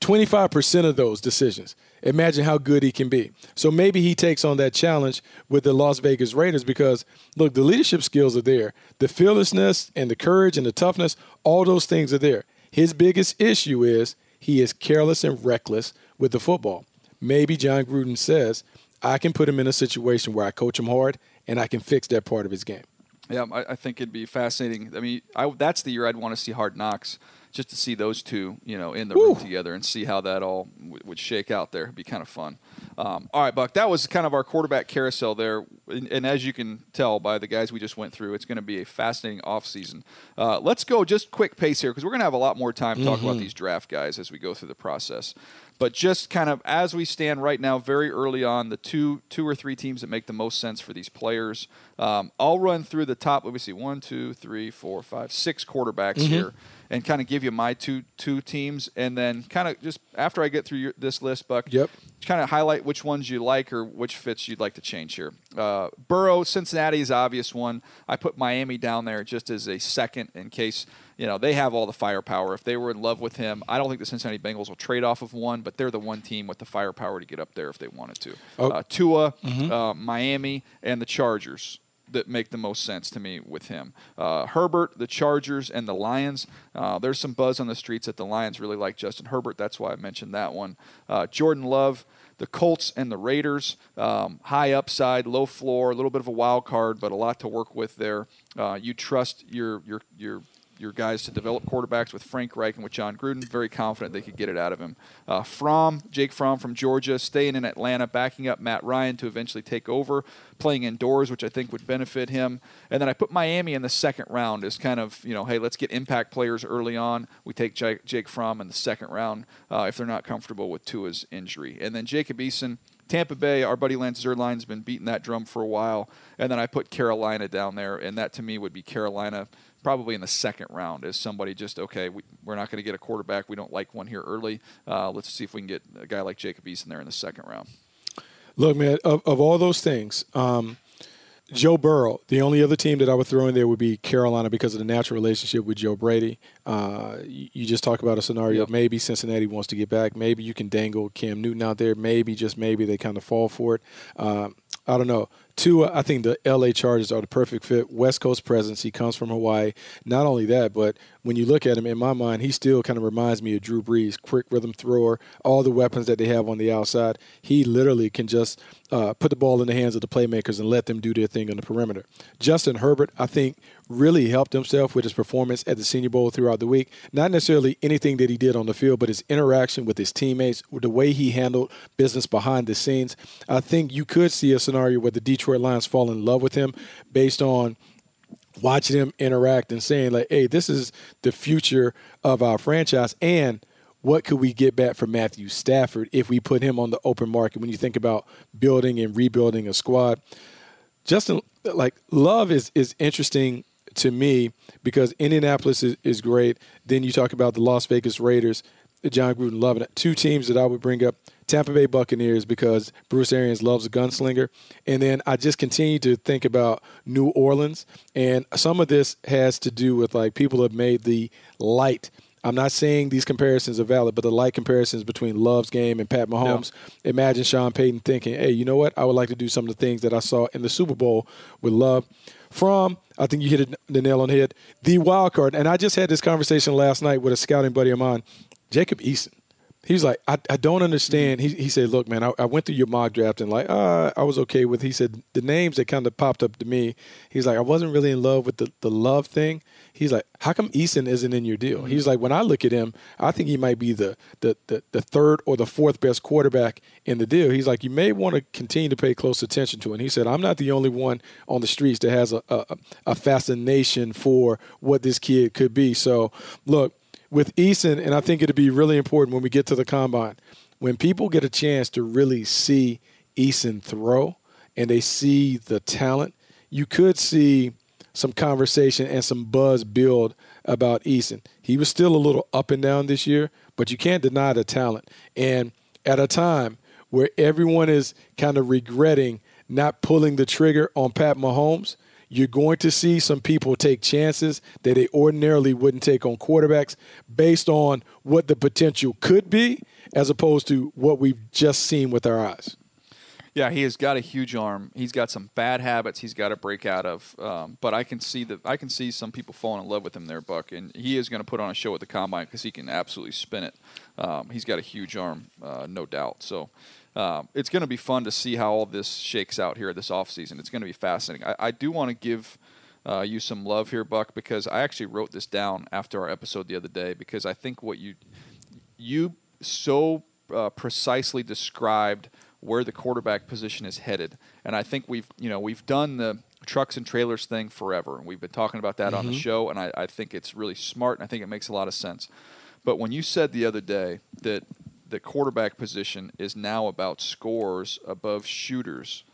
25% of those decisions. Imagine how good he can be. So maybe he takes on that challenge with the Las Vegas Raiders because, look, the leadership skills are there. The fearlessness and the courage and the toughness, all those things are there. His biggest issue is he is careless and reckless with the football. Maybe Jon Gruden says, I can put him in a situation where I coach him hard and I can fix that part of his game. Yeah, I, think it'd be fascinating. I mean, I, that's the year I'd want to see Hard Knocks just to see those two, you know, in the Woo. room together and see how that all w- would shake out there. It'd be kind of fun. Um, all right, Buck, that was kind of our quarterback carousel there. And, and as you can tell by the guys we just went through, it's going to be a fascinating offseason. Uh, let's go just quick pace here because we're going to have a lot more time to talk mm-hmm. about these draft guys as we go through the process. But just kind of as we stand right now, very early on, the two two or three teams that make the most sense for these players. Um, I'll run through the top. Let me see, one, two, three, four, five, six quarterbacks mm-hmm. here and kind of give you my two two teams, and then kind of just after I get through your, this list, Buck. Yep. Kind of highlight which ones you like or which fits you'd like to change here. Uh, Burrow, Cincinnati is obvious one. I put Miami down there just as a second in case you know they have all the firepower. If they were in love with him, I don't think the Cincinnati Bengals will trade off of one, but they're the one team with the firepower to get up there if they wanted to. Oh. Uh, Tua, uh, Miami, and the Chargers that make the most sense to me with him. Uh, Herbert, the Chargers, and the Lions. Uh, there's some buzz on the streets that the Lions really like Justin Herbert. That's why I mentioned that one. Uh, Jordan Love. The Colts and the Raiders, um, high upside, low floor, a little bit of a wild card, but a lot to work with there. Uh, you trust your your your your guys to develop quarterbacks with Frank Reich and with Jon Gruden. Very confident they could get it out of him. Uh, Fromm, Jake Fromm from Georgia, staying in Atlanta, backing up Matt Ryan to eventually take over, playing indoors, which I think would benefit him. And then I put Miami in the second round as kind of, you know, hey, let's get impact players early on. We take Jake, Jake Fromm in the second round uh, if they're not comfortable with Tua's injury. And then Jacob Eason. Tampa Bay, our buddy Lance Zierlein's been beating that drum for a while, and then I put Carolina down there, and that to me would be Carolina probably in the second round is somebody just okay we, we're not going to get a quarterback we don't like one here early uh, let's see if we can get a guy like jacob eason there in the second round Look, man, of, of all those things, um, Joe Burrow, the only other team that I would throw in there would be Carolina because of the natural relationship with Joe Brady. Uh, you, just talk about a scenario Yep. maybe Cincinnati wants to get back. Maybe you can dangle Cam Newton out there. Maybe, just maybe, they kind of fall for it. Um, I don't know. Two, I think the LA Chargers are the perfect fit. West Coast presence. He comes from Hawaii. Not only that, but when you look at him, in my mind, he still kind of reminds me of Drew Brees, quick rhythm thrower, all the weapons that they have on the outside. He literally can just uh, put the ball in the hands of the playmakers and let them do their thing on the perimeter. Justin Herbert, I think, really helped himself with his performance at the Senior Bowl throughout the week. Not necessarily anything that he did on the field, but his interaction with his teammates, the way he handled business behind the scenes. I think you could see a scenario where the Detroit Lions fall in love with him based on watching him interact and saying like, "Hey, this is the future of our franchise," and what could we get back from Matthew Stafford if we put him on the open market? When you think about building and rebuilding a squad, Justin, like Love is is interesting to me because Indianapolis is, is great. Then you talk about the Las Vegas Raiders, Jon Gruden it. Two teams that I would bring up: Tampa Bay Buccaneers because Bruce Arians loves a gunslinger, and then I just continue to think about New Orleans, and some of this has to do with like people have made the light. I'm not saying these comparisons are valid, but the light comparisons between Love's game and Pat Mahomes. Imagine Sean Payton thinking, "Hey, you know what? I would like to do some of the things that I saw in the Super Bowl with Love." From I think you hit it, the nail on the head. The wild card, and I just had this conversation last night with a scouting buddy of mine, Jacob Eason. He was like, I, I don't understand. He, he said, Look, man, I, I went through your mock draft and like, uh, I was okay with. He said the names that kind of popped up to me. He's like, I wasn't really in love with the the love thing. He's like, how come Eason isn't in your deal? He's like, when I look at him, I think he might be the, the the the third or the fourth best quarterback in the deal. He's like, you may want to continue to pay close attention to. it. And he said, I'm not the only one on the streets that has a a, a fascination for what this kid could be. So, look, with Eason, and I think it'd be really important when we get to the combine, when people get a chance to really see Eason throw and they see the talent, you could see some conversation and some buzz build about Eason. He was still a little up and down this year, but you can't deny the talent. And at a time where everyone is kind of regretting not pulling the trigger on Pat Mahomes, you're going to see some people take chances that they ordinarily wouldn't take on quarterbacks based on what the potential could be as opposed to what we've just seen with our eyes. Yeah, he has got a huge arm. He's got some bad habits he's got to break out of. Um, but I can see that I can see some people falling in love with him there, Buck, and he is going to put on a show at the combine because he can absolutely spin it. Um, he's got a huge arm, uh, no doubt. So um, it's going to be fun to see how all this shakes out here this offseason. It's going to be fascinating. I, I do want to give uh, you some love here, Buck, because I actually wrote this down after our episode the other day because I think what you you so uh, precisely described where the quarterback position is headed, and I think we've you know we've done the trucks and trailers thing forever, and we've been talking about that on the mm-hmm. show, and I, I think it's really smart, and I think it makes a lot of sense. But when you said the other day that the quarterback position is now about scores above shooters,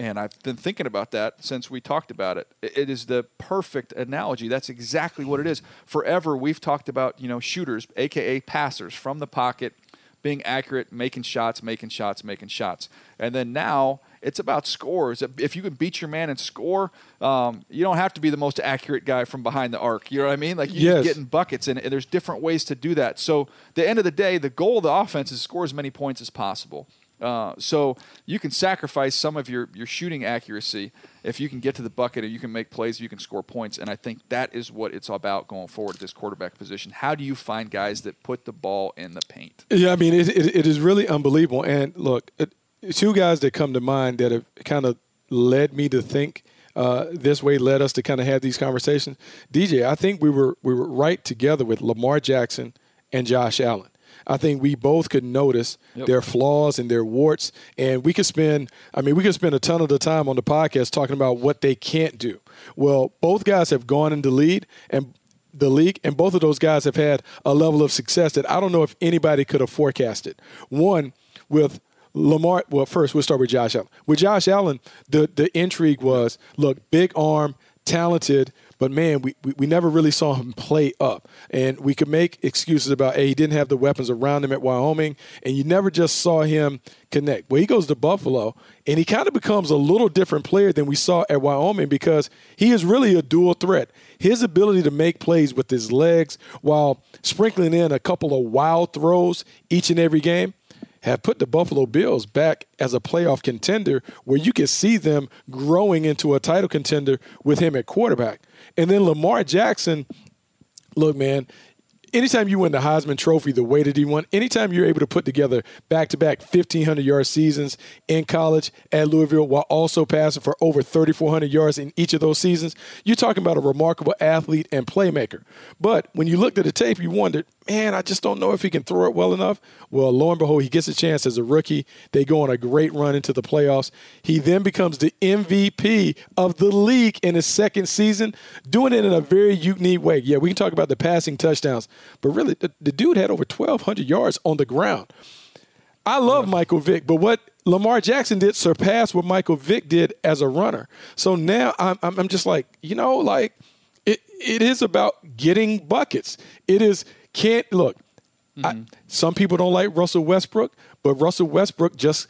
and I've been thinking about that since we talked about it. It is the perfect analogy. That's exactly what it is. Forever, we've talked about you know shooters, aka passers, from the pocket, being accurate, making shots, making shots, making shots, and then now it's about scores. If you can beat your man and score, um, you don't have to be the most accurate guy from behind the arc. You know what I mean? Like you're Yes. getting buckets, and, and there's different ways to do that. So, the end of the day, the goal of the offense is to score as many points as possible. Uh, so you can sacrifice some of your, your shooting accuracy if you can get to the bucket and you can make plays, you can score points. And I think that is what it's about going forward at this quarterback position. How do you find guys that put the ball in the paint? Yeah, I mean, it, it, it is really unbelievable. And look, it, two guys that come to mind that have kind of led me to think uh, this way, led us to kind of have these conversations. DJ, I think we were we were right together with Lamar Jackson and Josh Allen. I think we both could notice Yep. their flaws and their warts, and we could spend. I mean, we could spend a ton of the time on the podcast talking about what they can't do. Well, both guys have gone into lead, and the league, and both of those guys have had a level of success that I don't know if anybody could have forecasted. One with Lamar. Well, first we'll start with Josh Allen. With Josh Allen, the the intrigue was look, big arm, talented, but man, we, we, we never really saw him play up. And we could make excuses about, hey, he didn't have the weapons around him at Wyoming, and you never just saw him connect. Well, he goes to Buffalo, and he kind of becomes a little different player than we saw at Wyoming because he is really a dual threat. His ability to make plays with his legs while sprinkling in a couple of wild throws each and every game have put the Buffalo Bills back as a playoff contender where you can see them growing into a title contender with him at quarterback. And then Lamar Jackson, look, man, anytime you win the Heisman Trophy the way that he won, anytime you're able to put together back to back 1,500 yard seasons in college at Louisville while also passing for over 3,400 yards in each of those seasons, you're talking about a remarkable athlete and playmaker. But when you looked at the tape, you wondered, man, I just don't know if he can throw it well enough. Well, lo and behold, he gets a chance as a rookie. They go on a great run into the playoffs. He then becomes the MVP of the league in his second season, doing it in a very unique way. Yeah, we can talk about the passing touchdowns, but really, the, the dude had over 1,200 yards on the ground. I love Michael Vick, but what Lamar Jackson did surpassed what Michael Vick did as a runner. So now I'm, I'm I'm just like, you know, like it, it is about getting buckets. It is can't look. I, mm-hmm. some people don't like Russell Westbrook, but Russell Westbrook just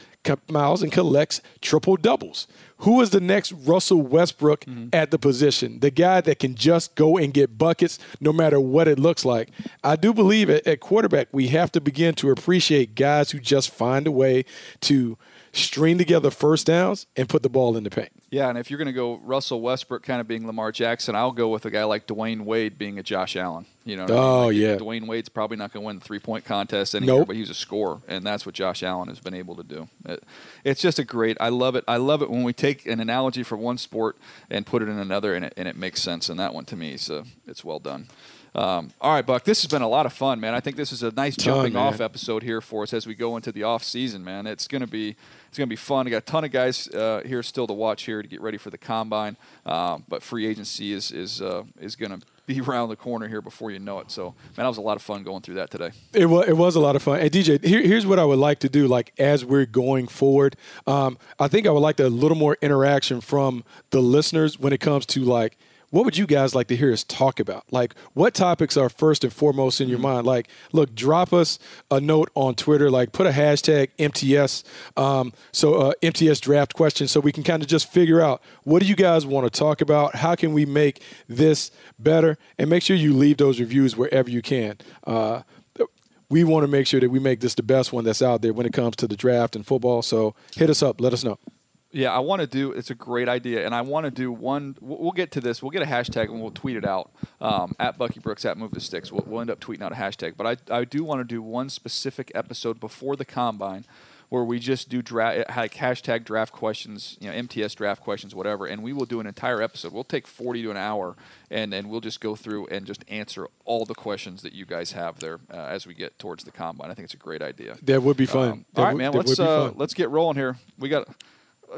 miles and collects triple doubles. Who is the next Russell Westbrook mm-hmm. at the position? The guy that can just go and get buckets no matter what it looks like. I do believe at, at quarterback, we have to begin to appreciate guys who just find a way to string together first downs and put the ball in the paint. Yeah, and if you're going to go Russell Westbrook kind of being Lamar Jackson, I'll go with a guy like Dwyane Wade being a Josh Allen. You know, what I mean? Oh, Like, yeah. Dwyane Wade's probably not going to win the three point contest anymore, Nope. but he's a scorer, and that's what Josh Allen has been able to do. It, it's just a great. I love it. I love it when we take an analogy from one sport and put it in another, and it, and it makes sense. And that one to me, so it's well done. Um, all right, Buck. This has been a lot of fun, man. I think this is a nice jumping off episode here for us as we go into the off season, man. It's gonna be it's gonna be fun. I got a ton of guys uh, here still to watch here to get ready for the combine, um, but free agency is is uh, is gonna be around the corner here before you know it. So, man, that was a lot of fun going through that today. It was it was a lot of fun. And DJ, here, here's what I would like to do. Like as we're going forward, um, I think I would like a little more interaction from the listeners when it comes to like. What would you guys like to hear us talk about? Like, what topics are first and foremost in your mind? Like, look, drop us a note on Twitter. Like, put a hashtag MTS, um, so uh, MTS draft question, so we can kind of just figure out what do you guys want to talk about? How can we make this better? And make sure you leave those reviews wherever you can. Uh, we want to make sure that we make this the best one that's out there when it comes to the draft and football. So hit us up. Let us know. Yeah, I want to do. It's a great idea, and I want to do one. We'll get to this. We'll get a hashtag and we'll tweet it out um, at Bucky Brooks at Move the Sticks. We'll, we'll end up tweeting out a hashtag. But I, I do want to do one specific episode before the combine where we just do draft like hashtag draft questions, you know, MTS draft questions, whatever, and we will do an entire episode. We'll take forty to an hour, and then we'll just go through and just answer all the questions that you guys have there uh, as we get towards the combine. I think it's a great idea. That would be fun. Um, all right, would- man. Let's uh, let's get rolling here. We got.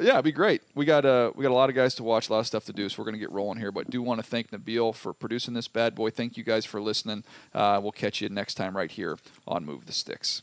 Yeah, it'd be great. We got uh, we got a lot of guys to watch, a lot of stuff to do, so we're gonna get rolling here. But do want to thank Nabil for producing this bad boy. Thank you guys for listening. Uh, we'll catch you next time right here on Move the Sticks.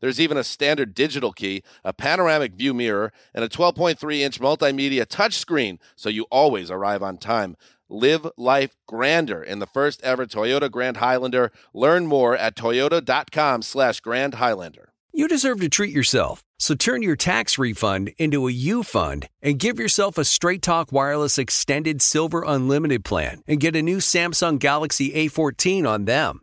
There's even a standard digital key, a panoramic view mirror, and a 12.3 inch multimedia touchscreen, so you always arrive on time. Live life grander in the first ever Toyota Grand Highlander. Learn more at toyota.com slash Grand Highlander. You deserve to treat yourself, so turn your tax refund into a U fund and give yourself a Straight Talk Wireless Extended Silver Unlimited plan and get a new Samsung Galaxy A14 on them.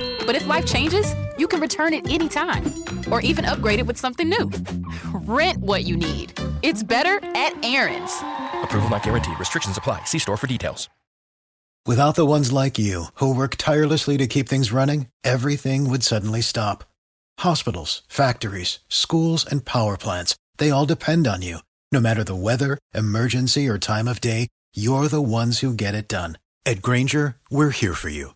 But if life changes, you can return it anytime or even upgrade it with something new. Rent what you need. It's better at Aaron's. Approval not guaranteed. Restrictions apply. See store for details. Without the ones like you, who work tirelessly to keep things running, everything would suddenly stop. Hospitals, factories, schools, and power plants, they all depend on you. No matter the weather, emergency, or time of day, you're the ones who get it done. At Grainger, we're here for you